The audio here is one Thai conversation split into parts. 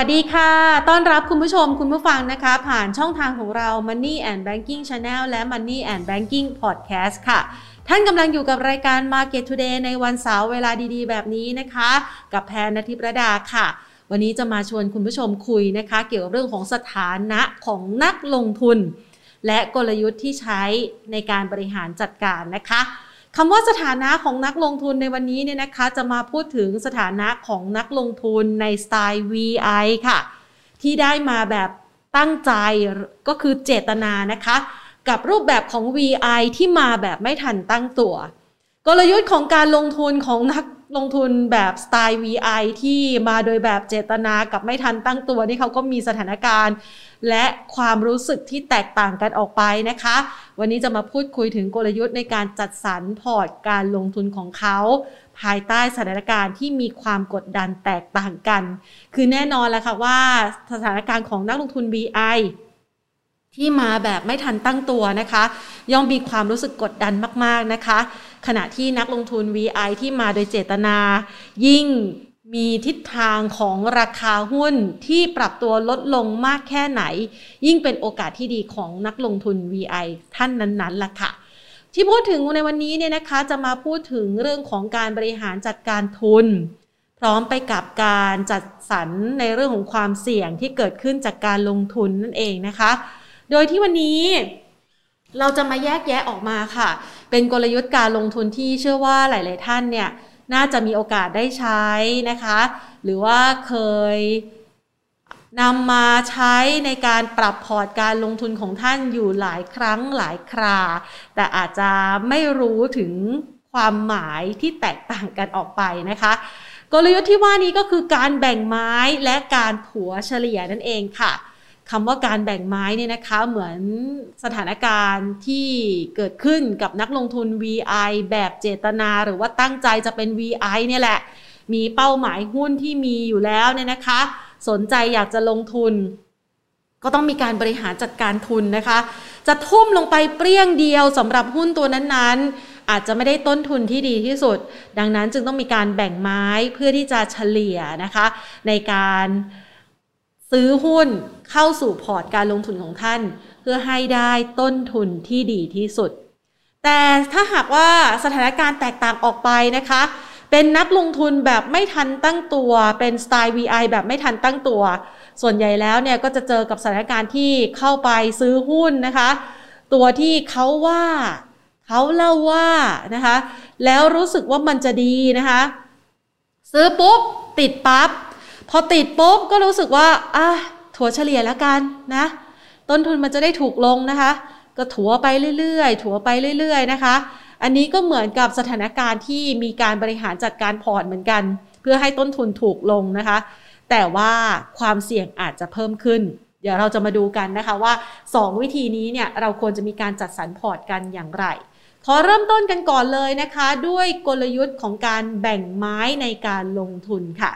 วัสดีค่ะ ต้อนรับคุณผู้ชมคุณผู้ฟังนะคะ ผ่านช่องทางของเรา Money and Banking Channel และ Money and Banking Podcast ค่ะ ท่านกำลังอยู่กับรายการ Market Today ในวันเสาร์เวลาดีๆ แบบนี้นะคะ กับแพนนทิประดาค่ะ วันนี้จะมาชวนคุณผู้ชมคุยนะคะ เกี่ยวกับเรื่องของสถานะของนักลงทุน และกลยุทธ์ที่ใช้ในการบริหารจัดการนะคะ คำว่าสถานะของนักลงทุนในวันนี้เนี่ยนะคะ จะมาพูดถึงสถานะของนักลงทุนในสไตล์ VI ค่ะ ที่ได้มาแบบตั้งใจก็คือเจตนานะคะ กับรูปแบบของ VI ที่มาแบบไม่ทันตั้งตัว กลยุทธ์ของการลงทุนของนักลงทุนแบบสไตล์ VI ที่มาโดยแบบเจตนากับไม่ทันตั้งตัวนี่เขาก็มีสถานการณ์ และความรู้สึกที่แตกต่างกันออกไปนะคะ วันนี้จะมาพูดคุยถึงกลยุทธ์ในการจัดสรรพอร์ตการลงทุนของเขา ภายใต้สถานการณ์ที่มีความกดดันแตกต่างกัน คือแน่นอนแล้วค่ะว่าสถานการณ์ของนักลงทุน VI ที่มาแบบไม่ทันตั้งตัวนะคะ ย่อมมีความรู้สึกกดดันมาก ๆ นะคะ ขณะที่นักลงทุน VI ที่มาโดยเจตนา ยิ่ง มีทิศทางของราคาหุ้นที่ปรับตัวลดลงมากแค่ไหน ยิ่งเป็นโอกาสที่ดีของนักลงทุน VI ท่านนั้นๆล่ะค่ะ ที่พูดถึงในวันนี้เนี่ยนะคะ จะมาพูดถึงเรื่องของการบริหารจัดการทุน พร้อมไปกับการจัดสรรในเรื่องของความเสี่ยงที่เกิดขึ้นจากการลงทุนนั่นเองนะคะ โดยที่วันนี้เราจะมาแยกแยะออกมาค่ะ เป็นกลยุทธ์การลงทุนที่เชื่อว่าหลาย ๆ ท่านเนี่ย น่าจะมีโอกาสได้ใช้นะคะ หรือว่าเคยนำมาใช้ในการปรับพอร์ตการลงทุนของท่านอยู่หลายครั้งหลายครา แต่อาจจะไม่รู้ถึงความหมายที่แตกต่างกันออกไปนะคะ กลยุทธ์ที่ว่านี้ก็คือการแบ่งไม้และการผัวเฉลี่ยนั่นเองค่ะ คำว่าการแบ่งไม้เนี่ยนะคะเหมือนสถานการณ์ที่เกิดขึ้นกับนักลงทุน VI แบบเจตนา หรือว่าตั้งใจจะเป็น VI เนี่ยแหละ มีเป้าหมายหุ้นที่มีอยู่แล้วเนี่ยนะคะ สนใจอยากจะลงทุน ก็ต้องมีการบริหารจัดการทุนนะคะ จะทุ่มลงไปเปรี้ยงเดียวสำหรับหุ้นตัวนั้นๆ อาจจะไม่ได้ต้นทุนที่ดีที่สุด ดังนั้นจึงต้องมีการแบ่งไม้เพื่อที่จะเฉลี่ยนะคะ ในการ ซื้อหุ้นเข้าสู่พอร์ตการลงทุนของท่าน เพื่อให้ได้ต้นทุนที่ดีที่สุด แต่ถ้าหากว่าสถานการณ์แตกต่างออกไปนะคะ เป็นนักลงทุนแบบไม่ทันตั้งตัว เป็นสไตล์ VI แบบไม่ทันตั้งตัว ส่วนใหญ่แล้วเนี่ยก็จะเจอกับสถานการณ์ที่เข้าไปซื้อหุ้นนะคะ ตัวที่เขาว่าเขาเล่าว่านะคะ แล้วรู้สึกว่ามันจะดีนะคะ ซื้อปุ๊บติดปับ๊บ พอติดปุ๊บก็รู้สึกว่าอะถัวเฉลี่ยแล้วกันนะ ต้นทุนมันจะได้ถูกลงนะคะ ก็ถัวไปเรื่อยๆ ถัวไปเรื่อย ๆ นะคะ อันนี้ก็เหมือนกับสถานการณ์ที่มีการบริหารจัดการพอร์ตเหมือนกัน เพื่อให้ต้นทุนถูกลงนะคะ แต่ว่าความเสี่ยงอาจจะเพิ่มขึ้น เดี๋ยวเราจะมาดูกันนะคะว่า 2 วิธีนี้เนี่ยเราควรจะมีการจัดสรรพอร์ตกันอย่างไรขอเริ่มต้นกันก่อนเลยนะคะ ด้วยกลยุทธ์ของการแบ่งไม้ในการลงทุนค่ะ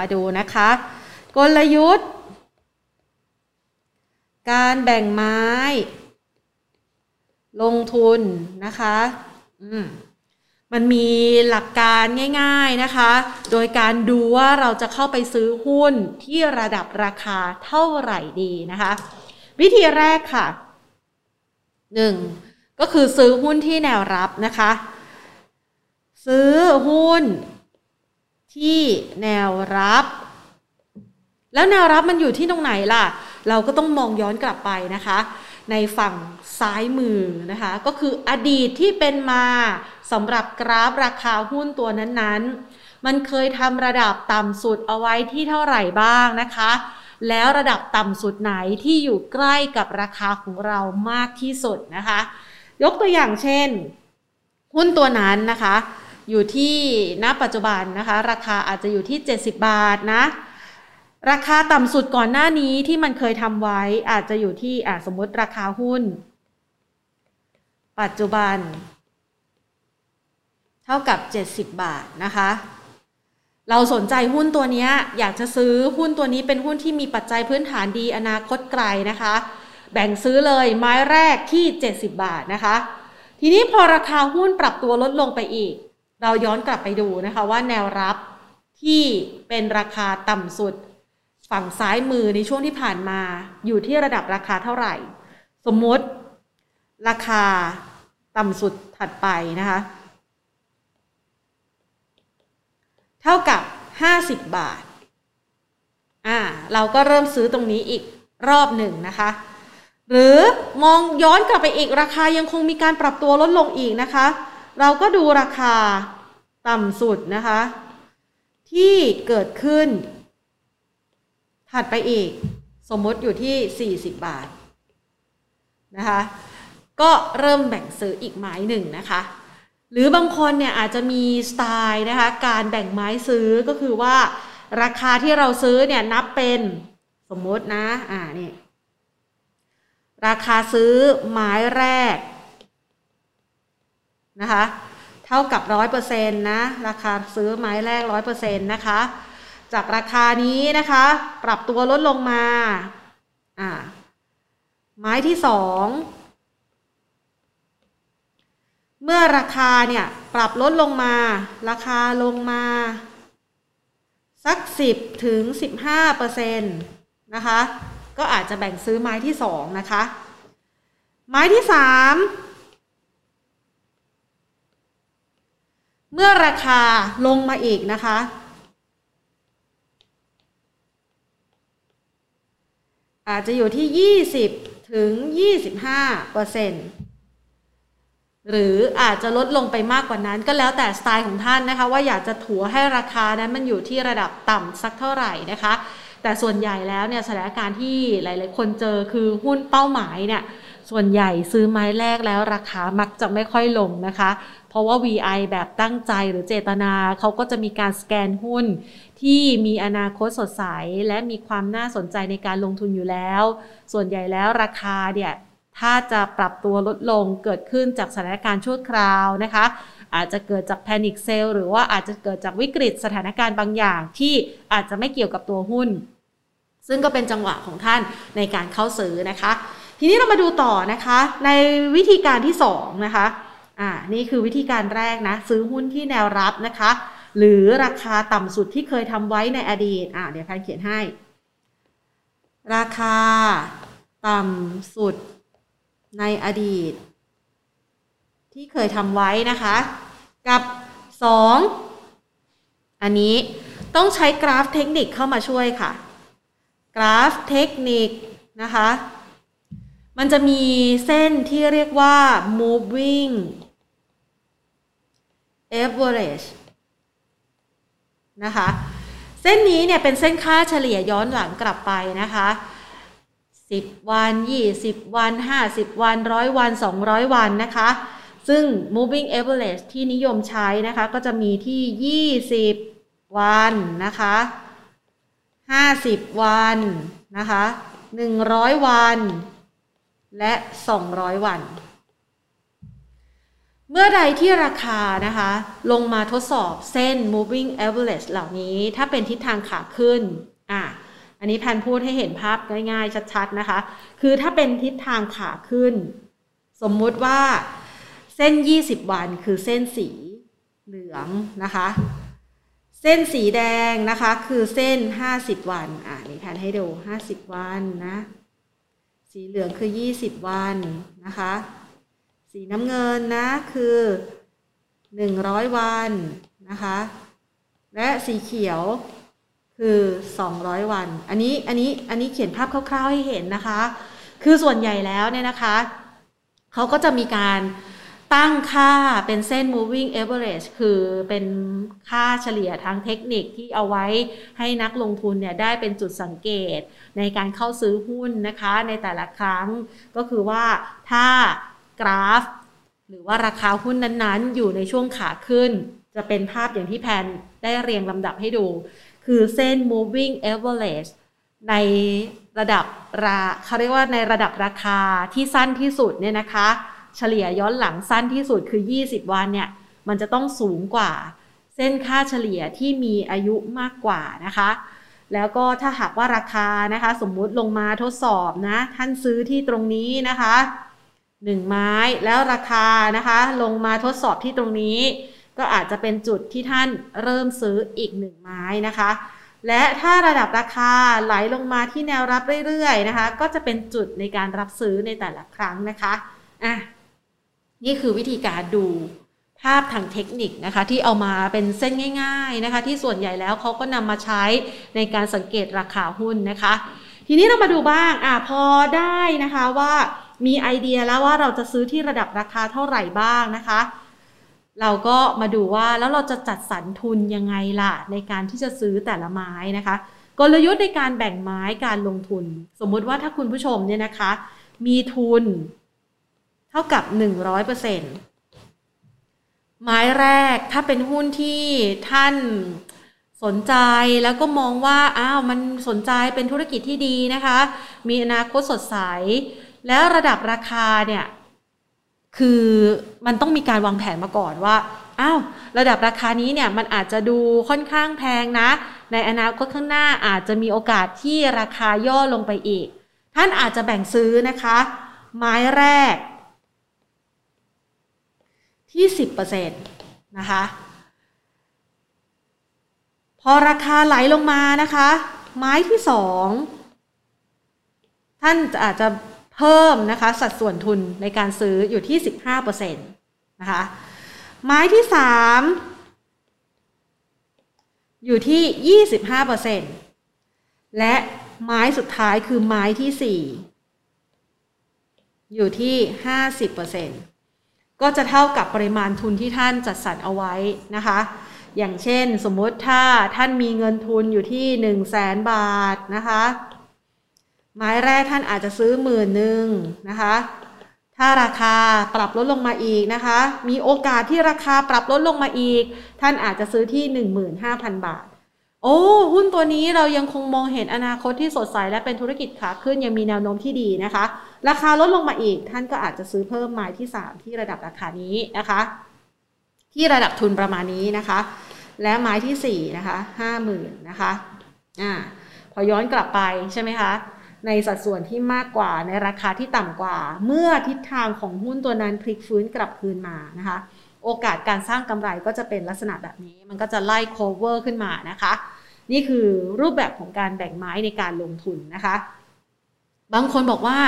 มาดูนะคะ กลยุทธ์ การแบ่งไม้ ลงทุนนะคะอืมมันมีหลักการง่าย ๆนะคะ โดยการดูว่าเราจะเข้าไปซื้อหุ้นที่ระดับราคาเท่าไหร่ดีนะคะ วิธีแรกค่ะ 1. ก็คือซื้อหุ้นที่แนวรับนะคะ ซื้อหุ้น ที่แนวรับ แล้วแนวรับมันอยู่ที่ตรงไหนล่ะ เราก็ต้องมองย้อนกลับไปนะคะ ในฝั่งซ้ายมือนะคะ ก็คืออดีตที่เป็นมาสำหรับกราฟราคาหุ้นตัวนั้นๆ มันเคยทำระดับต่ำสุดเอาไว้ที่เท่าไหร่บ้างนะคะ แล้วระดับต่ำสุดไหนที่อยู่ใกล้กับราคาของเรามากที่สุดนะคะ ยกตัวอย่างเช่น หุ้นตัวนั้นนะคะ อยู่ที่ณปัจจุบันนะคะ ราคาอาจจะอยู่ที่ 70 บาทนะราคาต่ำสุดก่อนหน้านี้ที่มันเคยทำไว้อาจจะอยู่ที่อสมมติราคาหุ้น ปัจจุบัน เท่ากับ 70 บาทนะคะ เราสนใจหุ้นตัวนี้อยากจะซื้อหุ้นตัวนี้เป็นหุ้นที่มีปัจจัยพื้นฐานดีอนาคตไกลนะคะ แบ่งซื้อเลยไม้แรกที่ 70 บาทนะคะ ทีนี้พอราคาหุ้นปรับตัวลดลงไปอีก เราย้อนกลับไปดูนะคะว่าแนวรับที่เป็นราคาต่ำสุด ฝั่งซ้ายมือในช่วงที่ผ่านมาอยู่ที่ระดับราคาเท่าไหร่ สมมติ ราคาต่ำสุดถัดไปนะคะ เท่ากับ 50 บาทอ่าเราก็เริ่มซื้อตรงนี้อีกรอบหนึ่งนะคะ หรือมองย้อนกลับไปอีกราคายังคงมีการปรับตัวลดลงอีกนะคะ เราก็ดูราคาต่ำสุดนะคะ ที่เกิดขึ้น ถัดไปอีก สมมติอยู่ที่ 40 บาทนะคะ ก็เริ่มแบ่งซื้ออีกไม้หนึ่งนะคะ หรือบางคนเนี่ยอาจจะมีสไตล์นะคะ การแบ่งไม้ซื้อก็คือว่า ราคาที่เราซื้อเนี่ยนับเป็นสมมตินะ อ่านี่ราคาซื้อไม้แรก นะคะเท่ากับร้อยเปอร์เซ็นต์นะราคาซื้อไม้แรกร้อยเปอร์เซ็นต์นะคะจากราคานี้นะคะ ปรับตัวลดลงมาอ่าไม้ที่สองเมื่อราคาเนี่ยปรับลดลงมา ราคาลงมา สัก 10ถึง15เปอร์เซ็นต์นะคะ ก็อาจจะแบ่งซื้อไม้ที่สองนะคะ ไม้ที่สาม เมื่อราคาลงมาอีกนะคะอาจจะอยู่ที่ 20 ถึง 25เปอร์เซ็นต์หรืออาจจะลดลงไปมากกว่านั้นก็แล้วแต่สไตล์ของท่านนะคะ ว่าอยากจะถัวให้ราคานั้นมันอยู่ที่ระดับต่ำสักเท่าไหร่นะคะ แต่ส่วนใหญ่แล้วเนี่ยสถานการณ์ที่หลาย ๆ คนเจอคือหุ้นเป้าหมายเนี่ยส่วนใหญ่ซื้อไม้แรกแล้วราคามักจะไม่ค่อยลงนะคะ เพราะว่า VI แบบตั้งใจหรือเจตนาเขาก็จะมีการสแกนหุ้น ที่มีอนาคตสดใส และมีความน่าสนใจในการลงทุนอยู่แล้ว ส่วนใหญ่แล้วราคาเนี่ยถ้าจะปรับตัวลดลงเกิดขึ้นจากสถานการณ์ชั่วคราวนะคะ อาจจะเกิดจากแพนิคเซลหรือว่าอาจจะเกิดจากวิกฤตสถานการณ์บางอย่างที่อาจจะไม่เกี่ยวกับตัวหุ้น ซึ่งก็เป็นจังหวะของท่านในการเข้าซื้อนะคะ ทีนี้เรามาดูต่อนะคะ ในวิธีการที่2นะคะ อ่านี่คือวิธีการแรกนะ ซื้อหุ้นที่แนวรับนะคะ หรือราคาต่ำสุดที่เคยทำไว้ในอดีตอ่าเดี๋ยวพันเขียนให้ ราคาต่ำสุดในอดีต ที่เคยทำไว้นะคะ กับ 2 อันนี้ต้องใช้กราฟเทคนิคเข้ามาช่วยค่ะ กราฟเทคนิคนะคะ มันจะมีเส้นที่เรียกว่า moving average นะคะ เส้นนี้เนี่ยเป็นเส้นค่าเฉลี่ยย้อนหลังกลับไปนะคะ 10 วัน 20 วัน 50 วัน 100 วัน 200 วันนะคะ ซึ่ง moving average ที่นิยมใช้นะคะ ก็จะมีที่ 20 วันนะคะ 50 วันนะคะ 100 วัน และ 200 วัน เมื่อใดที่ราคานะคะ ลงมาทดสอบเส้น moving average เหล่านี้ถ้าเป็นทิศทางขาขึ้นอะอันนี้แพนพูดให้เห็นภาพง่ายๆ ชัดๆนะคะ คือถ้าเป็นทิศทางขาขึ้น สมมุติว่าเส้น 20 วันคือเส้นสีเหลืองนะคะ เส้นสีแดงนะคะคือเส้น 50 วันอ่านี่แพนให้ดู 50 วันนะ สีเหลืองคือ 20 วันนะคะ สีน้ำเงินนะคือ 100 วันนะคะ และสีเขียวคือ 200 วัน อันนี้อันนี้อันนี้เขียนภาพคร่าวๆให้เห็นนะคะ คือส่วนใหญ่แล้วเนี่ยนะคะเขาก็จะมีการตั้งค่าเป็นเส้น moving average คือเป็นค่าเฉลี่ยทางเทคนิคที่เอาไว้ให้นักลงทุนเนี่ยได้เป็นจุดสังเกตในการเข้าซื้อหุ้นนะคะในแต่ละครั้ง ก็คือว่าถ้า กราฟ หรือว่าราคาหุ้นนั้นๆ อยู่ในช่วงขาขึ้น จะเป็นภาพอย่างที่แพนได้เรียงลำดับให้ดู คือเส้น moving average ในระดับราเขาเรียกว่าในระดับราคาที่สั้นที่สุดเนี่ยนะคะ เฉลี่ยย้อนหลังสั้นที่สุดคือ 20 วันเนี่ย มันจะต้องสูงกว่า เส้นค่าเฉลี่ยที่มีอายุมากกว่านะคะ แล้วก็ถ้าหากว่าราคานะคะ สมมุติลงมาทดสอบนะ ท่านซื้อที่ตรงนี้นะคะ 1 ไม้แล้วราคานะคะ ลงมาทดสอบที่ตรงนี้ ก็อาจจะเป็นจุดที่ท่านเริ่มซื้ออีกหนึ่งไม้นะคะ และถ้าระดับราคาไหลลงมาที่แนวรับเรื่อยๆนะคะ ก็จะเป็นจุดในการรับซื้อในแต่ละครั้งนะคะอะนี่คือวิธีการดูภาพทางเทคนิคนะคะ ที่เอามาเป็นเส้นง่าย ๆนะคะ ที่ส่วนใหญ่แล้วเขาก็นำมาใช้ในการสังเกตราคาหุ้นนะคะ ทีนี้เรามาดูบ้างอะพอได้นะคะว่า มีไอเดียแล้วว่าเราจะซื้อที่ระดับราคาเท่าไหร่บ้างนะคะ เราก็มาดูว่าแล้วเราจะจัดสรรทุนยังไงล่ะ ในการที่จะซื้อแต่ละไม้นะคะ กลยุทธ์ในการแบ่งไม้การลงทุน สมมุติว่าถ้าคุณผู้ชมเนี่ยนะคะ มีทุนเท่ากับ 100%ไม้แรกถ้าเป็นหุ้นที่ท่านสนใจแล้วก็มองว่าอ้าวมันสนใจเป็นธุรกิจที่ดีนะคะ มีอนาคตสดใส แล้วระดับราคาเนี่ยคือมันต้องมีการวางแผนมาก่อนว่าอ้าวระดับราคานี้เนี่ยมันอาจจะดูค่อนข้างแพงนะ ในอนาคตข้างหน้าอาจจะมีโอกาสที่ราคาย่อลงไปอีก ท่านอาจจะแบ่งซื้อนะคะ ไม้แรก ที่ 10%นะคะพอราคาไหลลงมานะคะ ไม้ที่2ท่านอาจจะ เพิ่มนะคะสัดส่วนทุนในการซื้ออยู่ที่ 15%นะคะไม้ที่ 3 อยู่ที่ 25%และไม้สุดท้ายคือไม้ที่ 4 อยู่ที่ 50%ก็จะเท่ากับปริมาณทุนที่ท่านจัดสรรเอาไว้นะคะอย่างเช่นสมมติถ้าท่านมีเงินทุนอยู่ที่ 1 0 0 0 0แสนบาทนะคะ ไม้แรกท่านอาจจะซื้อหมื่นหนึ่งนะคะ ถ้าราคาปรับลดลงมาอีกนะคะ มีโอกาสที่ราคาปรับลดลงมาอีก ท่านอาจจะซื้อที่ 15,000 บาท โอ้หุ้นตัวนี้เรายังคงมองเห็นอนาคตที่สดใสและเป็นธุรกิจขาขึ้นยังมีแนวโน้มที่ดีนะคะ ราคาลดลงมาอีก ท่านก็อาจจะซื้อเพิ่มไม้ที่ 3 ที่ระดับราคานี้นะคะ ที่ระดับทุนประมาณนี้นะคะ และไม้ที่4นะคะห้าหมื่นนะคะอ่าพอย้อนกลับไปใช่ไหมคะ ในสัดส่วนที่มากกว่าในราคาที่ต่ำกว่า เมื่อทิศทางของหุ้นตัวนั้นพลิกฟื้นกลับคืนมานะคะ โอกาสการสร้างกำไรก็จะเป็นลักษณะแบบนี้ มันก็จะไล่ cover ขึ้นมานะคะ นี่คือรูปแบบของการแบ่งไม้ในการลงทุนนะคะ บางคนบอกว่า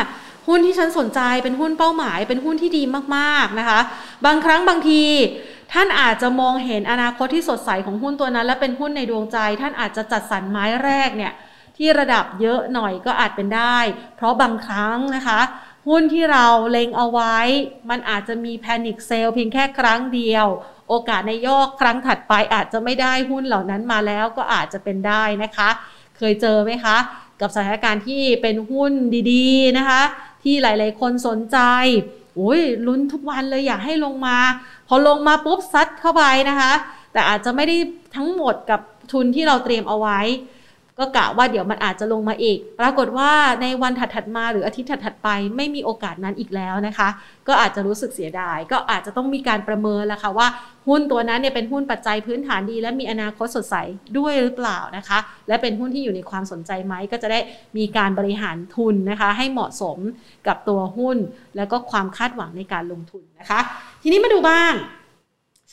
หุ้นที่ฉันสนใจเป็นหุ้นเป้าหมาย เป็นหุ้นที่ดีมากๆนะคะ บางครั้งบางทีท่านอาจจะมองเห็นอนาคตที่สดใสของหุ้นตัวนั้น และเป็นหุ้นในดวงใจ ท่านอาจจะจัดสรรไม้แรกเนี่ย ที่ระดับเยอะหน่อยก็อาจเป็นได้ เพราะบางครั้งนะคะหุ้นที่เราเล็งเอาไว้ มันอาจจะมีแพนิคเซลเพียงแค่ครั้งเดียว โอกาสในยอกครั้งถัดไปอาจจะไม่ได้หุ้นเหล่านั้นมาแล้วก็อาจจะเป็นได้นะคะ เคยเจอไหมคะ กับสถานการณ์ที่เป็นหุ้นดีๆนะคะ ที่หลายๆคนสนใจโอ้ยลุ้นทุกวันเลยอยากให้ลงมา พอลงมาปุ๊บซัดเข้าไปนะคะ แต่อาจจะไม่ได้ทั้งหมดกับทุนที่เราเตรียมเอาไว้ ก็กะว่าเดี๋ยวมันอาจจะลงมาอีก ปรากฏว่าในวันถัดๆมาหรืออาทิตย์ถัดๆไป ไม่มีโอกาสนั้นอีกแล้วนะคะ ก็อาจจะรู้สึกเสียดาย ก็อาจจะต้องมีการประเมินแล้วค่ะว่าหุ้นตัวนั้นเนี่ยเป็นหุ้นปัจจัยพื้นฐานดี และมีอนาคตสดใสด้วยหรือเปล่านะคะ และเป็นหุ้นที่อยู่ในความสนใจไหมก็จะได้มีการบริหารทุนนะคะ ให้เหมาะสมกับตัวหุ้น แล้วก็ความคาดหวังในการลงทุนนะคะ ทีนี้มาดูบ้าง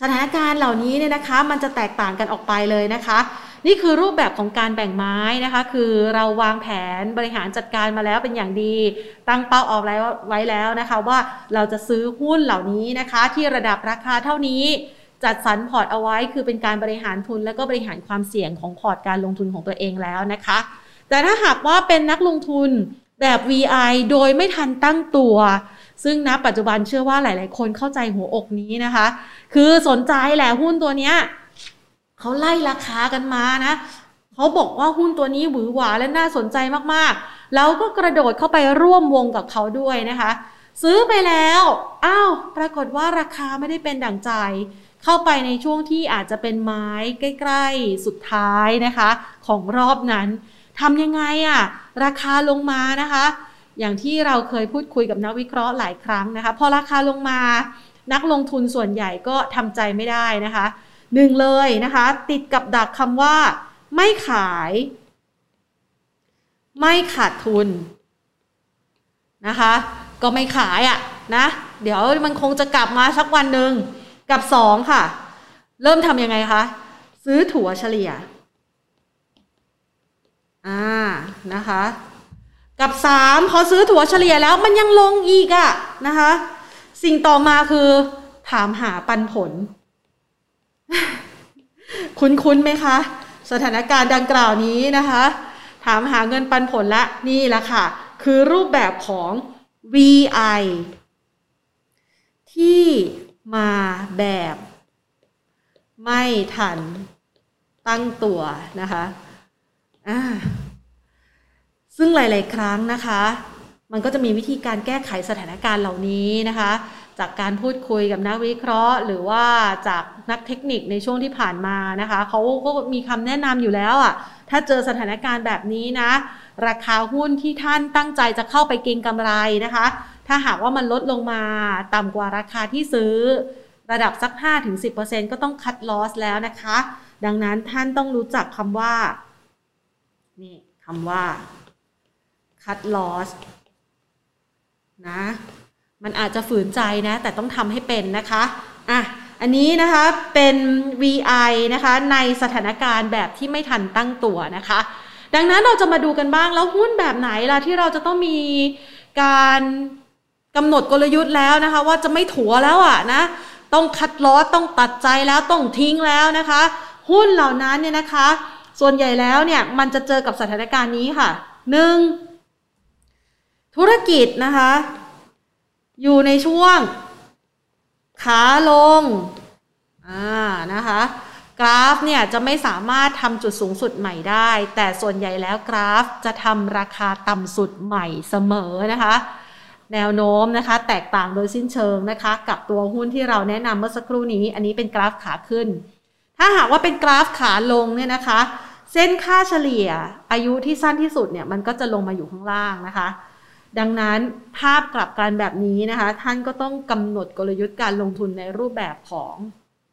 สถานการณ์เหล่านี้เนี่ยนะคะ มันจะแตกต่างกันออกไปเลยนะคะ นี่คือรูปแบบของการแบ่งไม้นะคะ คือเราวางแผนบริหารจัดการมาแล้วเป็นอย่างดี ตั้งเป้าออกแล้วไว้แล้วนะคะ ว่าเราจะซื้อหุ้นเหล่านี้นะคะ ที่ระดับราคาเท่านี้จัดสรรพอร์ตเอาไว้คือเป็นการบริหารทุนและก็บริหารความเสี่ยงของพอร์ตการลงทุนของตัวเองแล้วนะคะ แต่ถ้าหากว่าเป็นนักลงทุนแบบ VI โดยไม่ทันตั้งตัว ซึ่งณปัจจุบันเชื่อว่าหลาย ๆ คนเข้าใจหัวอกนี้นะคะ คือสนใจแหละหุ้นตัวเนี้ย เขาไล่ราคากันมานะเขาบอกว่าหุ้นตัวนี้หวือหวาและน่าสนใจมากๆ แล้วก็กระโดดเข้าไปร่วมวงกับเขาด้วยนะคะ ซื้อไปแล้ว อ้าว ปรากฏว่าราคาไม่ได้เป็นดั่งใจ เข้าไปในช่วงที่อาจจะเป็นไม้ใกล้ ๆ สุดท้ายนะคะ ของรอบนั้นทำยังไงอะราคาลงมานะคะ อย่างที่เราเคยพูดคุยกับนักวิเคราะห์หลายครั้งนะคะ พอราคาลงมา นักลงทุนส่วนใหญ่ก็ทำใจไม่ได้นะคะ หนึ่งเลยนะคะ ติดกับดักคำว่า ไม่ขาย ไม่ขาดทุนนะคะ ก็ไม่ขายอะ่ะนะ เดี๋ยวมันคงจะกลับมาสักวันหนึ่งกับสองค่ะ เริ่มทำยังไงคะ ซื้อถั่วเฉลี่ยอ่านะคะ กับสามพอซื้อถั่วเฉลี่ยแล้วมันยังลงอีกอะนะคะ สิ่งต่อมาคือถามหาปันผล คุ้นๆไหมคะ สถานการณ์ดังกล่าวนี้นะคะ ถามหาเงินปันผลละนี่แหละค่ะ คือรูปแบบของ VI ที่มาแบบ ไม่ทันตั้งตัวนะคะอ่าซึ่งหลาย ๆ ครั้งนะคะ มันก็จะมีวิธีการแก้ไขสถานการณ์เหล่านี้นะคะ จากการพูดคุยกับนักวิเคราะห์ หรือว่าจากนักเทคนิคในช่วงที่ผ่านมานะคะเขาก็มีคำแนะนำอยู่แล้วอะ่ะถ้าเจอสถานการณ์แบบนี้นะ ราคาหุ้นที่ท่านตั้งใจจะเข้าไปเก็งกำไรนะคะ ถ้าหากว่ามันลดลงมาต่ำกว่าราคาที่ซื้อ ระดับสัก 5-10%ก็ต้องคัดลอสแล้วนะคะ ดังนั้นท่านต้องรู้จักคำว่านี่คำว่า cut loss นะ มันอาจจะฝืนใจนะ แต่ต้องทำให้เป็นนะคะอะอันนี้นะคะเป็น VI นะคะในสถานการณ์แบบที่ไม่ทันตั้งตัวนะคะ ดังนั้นเราจะมาดูกันบ้างแล้วหุ้นแบบไหนล่ะที่เราจะต้องมีการกำหนดกลยุทธ์แล้วนะคะ ว่าจะไม่ถัวแล้วอะนะต้องคัดลอสต้องตัดใจแล้วต้องทิ้งแล้วนะคะ หุ้นเหล่านั้นเนี่ยนะคะ ส่วนใหญ่แล้วเนี่ยมันจะเจอกับสถานการณ์นี้ค่ะหนึ่งธุรกิจนะคะ อยู่ในช่วง ขาลงอ่านะคะกราฟเนี่ยจะไม่สามารถทำจุดสูงสุดใหม่ได้ แต่ส่วนใหญ่แล้วกราฟจะทำราคาต่ำสุดใหม่เสมอนะคะ แนวโน้มนะคะ แตกต่างโดยสิ้นเชิงนะคะ กับตัวหุ้นที่เราแนะนำเมื่อสักครู่นี้ อันนี้เป็นกราฟขาขึ้น ถ้าหากว่าเป็นกราฟขาลงเนี่ยนะคะ เส้นค่าเฉลี่ยอายุที่สั้นที่สุดเนี่ยมันก็จะลงมาอยู่ข้างล่างนะคะ ดังนั้นภาพกลับกันแบบนี้นะคะ ท่านก็ต้องกำหนดกลยุทธ์การลงทุนในรูปแบบของ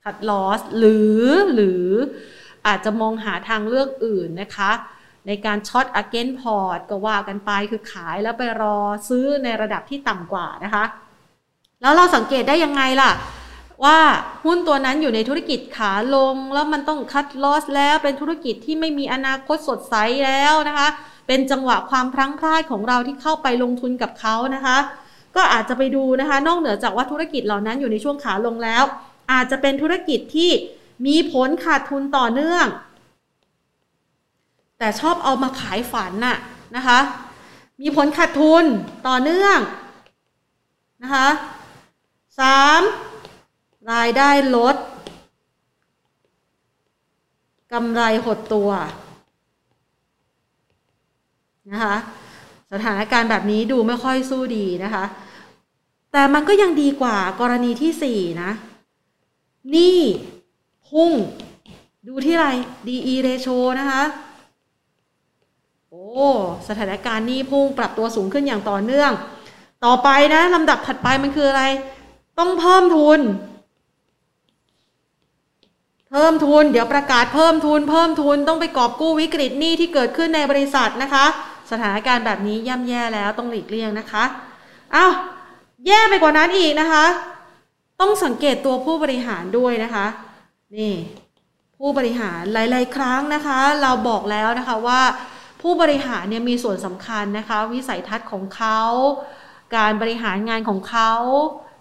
คัดลอสหรือหรืออาจจะมองหาทางเลือกอื่นนะคะ ในการ short against port ก็ว่ากันไปคือขายแล้วไปรอซื้อในระดับที่ต่ำกว่านะคะ แล้วเราสังเกตได้ยังไงล่ะ ว่าหุ้นตัวนั้นอยู่ในธุรกิจขาลง แล้วมันต้อง cut loss แล้วเป็นธุรกิจที่ไม่มีอนาคตสดใสแล้วนะคะ เป็นจังหวะความพลั้งพลาดของเราที่เข้าไปลงทุนกับเขานะคะ ก็อาจจะไปดูนะคะ นอกเหนือจากว่าธุรกิจเหล่านั้นอยู่ในช่วงขาลงแล้ว อาจจะเป็นธุรกิจที่มีผลขาดทุนต่อเนื่อง แต่ชอบเอามาขายฝันน่ะนะคะ มีผลขาดทุนต่อเนื่องนะคะสามรายได้ลดกำไรหดตัว นะคะสถานการณ์แบบนี้ดูไม่ค่อยสู้ดีนะคะ แต่มันก็ยังดีกว่ากรณีที่สี่นะ นี่พุ่ง ดูที่ไร DE ratio นะคะ โอ้ สถานการณ์นี้พุ่งปรับตัวสูงขึ้นอย่างต่อเนื่อง ต่อไปนะลำดับถัดไปมันคืออะไร ต้องเพิ่มทุน เพิ่มทุน เดี๋ยวประกาศเพิ่มทุน เพิ่มทุนต้องไปกอบกู้วิกฤตหนี้ที่เกิดขึ้นในบริษัทนะคะ สถานการณ์แบบนี้ย่ำแย่แล้วต้องหลีกเลี่ยงนะคะอ้าวแย่ไปกว่านั้นอีกนะคะ ต้องสังเกตตัวผู้บริหารด้วยนะคะนี่ผู้บริหารหลาย ๆ ครั้งนะคะ เราบอกแล้วนะคะว่าผู้บริหารเนี่ยมีส่วนสำคัญนะคะ วิสัยทัศน์ของเขาการบริหารงานของเขา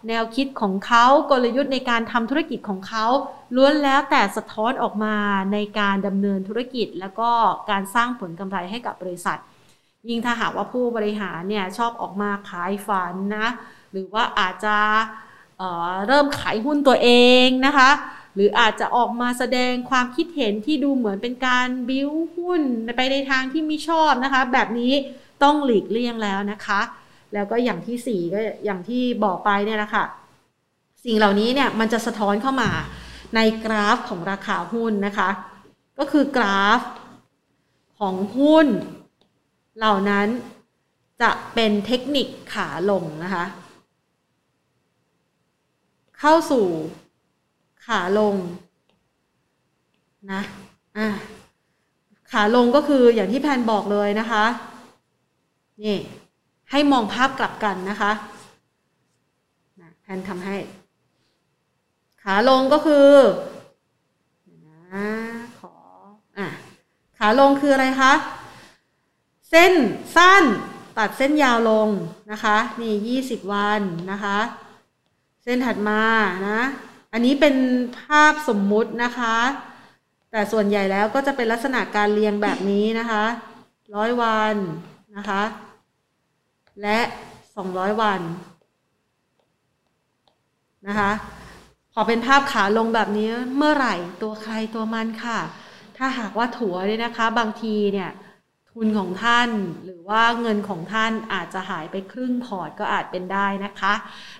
แนวคิดของเขากลยุทธ์ในการทำธุรกิจของเขาล้วนแล้วแต่สะท้อนออกมาในการดำเนินธุรกิจ แล้วก็การสร้างผลกำไรให้กับบริษัท ยิ่งถ้าหากว่าผู้บริหารเนี่ยชอบออกมาขายฝันนะ หรือว่าอาจจะเเริ่มขายหุ้นตัวเองนะคะ หรืออาจจะออกมาแสดงความคิดเห็นที่ดูเหมือนเป็นการบิ้วหุ้นไปในทางที่ไม่ชอบนะคะ แบบนี้ต้องหลีกเลี่ยงแล้วนะคะ แล้วก็อย่างที่สี่ก็อย่างที่บอกไปเนี่ยแหละคะ่ะสิ่งเหล่านี้เนี่ยมันจะสะท้อนเข้ามาในกราฟของราคาหุ้นนะคะ ก็คือกราฟของหุ้น เหล่านั้นจะเป็นเทคนิคขาลงนะคะ เข้าสู่ขาลงนะอะขาลงก็คืออย่างที่แพนบอกเลยนะคะนี่ให้มองภาพกลับกันนะคะแพนทำให้ ขาลงก็คือนะขออะขาลงคืออะไรคะ เส้นสั้นตัดเส้นยาวลงนะคะนี่20วันนะคะ เส้นถัดมานะอันนี้เป็นภาพสมมุตินะคะ แต่ส่วนใหญ่แล้วก็จะเป็นลักษณะการเรียงแบบนี้นะคะร้อยวันนะคะ และ200วันนะคะพอเป็นภาพขาลงแบบนี้เมื่อไหร่ตัวใครตัวมันค่ะ ถ้าหากว่าถั่วเนี่ยนะคะ บางทีเนี่ย ทุนของท่าน หรือว่าเงินของท่านอาจจะหายไปครึ่งพอร์ตก็อาจเป็นได้นะคะ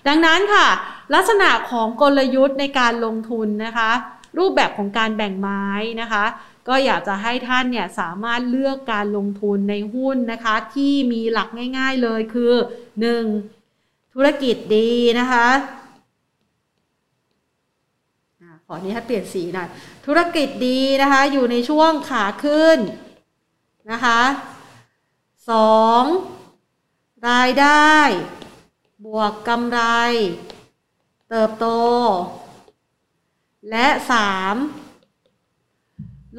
ดังนั้นค่ะ ลักษณะของกลยุทธ์ในการลงทุนนะคะ รูปแบบของการแบ่งไม้นะคะ ก็อยากจะให้ท่านเนี่ยสามารถเลือกการลงทุนในหุ้นนะคะ ที่มีหลักง่าย ๆเลยคือ 1. ธุรกิจดีนะคะขอนี้ให้เปลี่ยนสีหน่อยธุรกิจดีนะคะ อยู่ในช่วงขาขึ้น นะคะสองรายได้ บวกกำไร เติบโต และสาม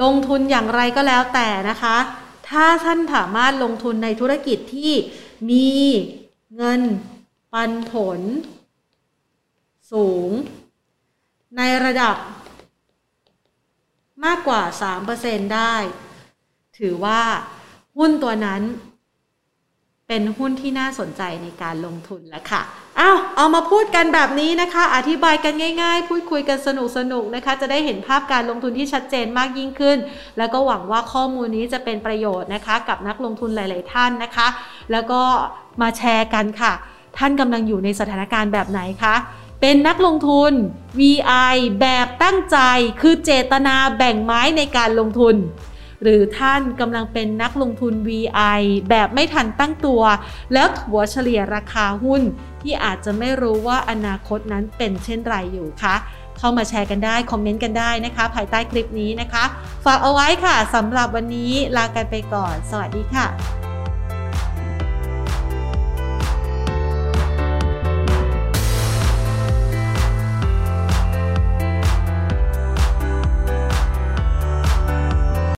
ลงทุนอย่างไรก็แล้วแต่นะคะ ถ้าท่านสามารถลงทุนในธุรกิจที่มีเงินปันผล สูง ในระดับมากกว่า 3%ได้ ถือว่าหุ้นตัวนั้น เป็นหุ้นที่น่าสนใจในการลงทุนแล้วค่ะอ้าวเอามาพูดกันแบบนี้นะคะ อธิบายกันง่ายๆ พูดคุยกันสนุกๆนะคะ จะได้เห็นภาพการลงทุนที่ชัดเจนมากยิ่งขึ้น แล้วก็หวังว่าข้อมูลนี้จะเป็นประโยชน์นะคะ กับนักลงทุนหลาย ๆ ท่านนะคะ แล้วก็มาแชร์กันค่ะ ท่านกำลังอยู่ในสถานการณ์แบบไหนคะเป็นนักลงทุน VI แบบตั้งใจ คือเจตนาแบ่งไม้ในการลงทุน หรือท่านกำลังเป็นนักลงทุน VI แบบไม่ทันตั้งตัว แล้วถัวเฉลี่ยราคาหุ้น ที่อาจจะไม่รู้ว่าอนาคตนั้นเป็นเช่นไรอยู่คะเข้ามาแชร์กันได้ คอมเมนต์กันได้นะคะ ภายใต้คลิปนี้นะคะ ฝากเอาไว้ค่ะสำหรับวันนี้ลากันไปก่อน สวัสดีค่ะ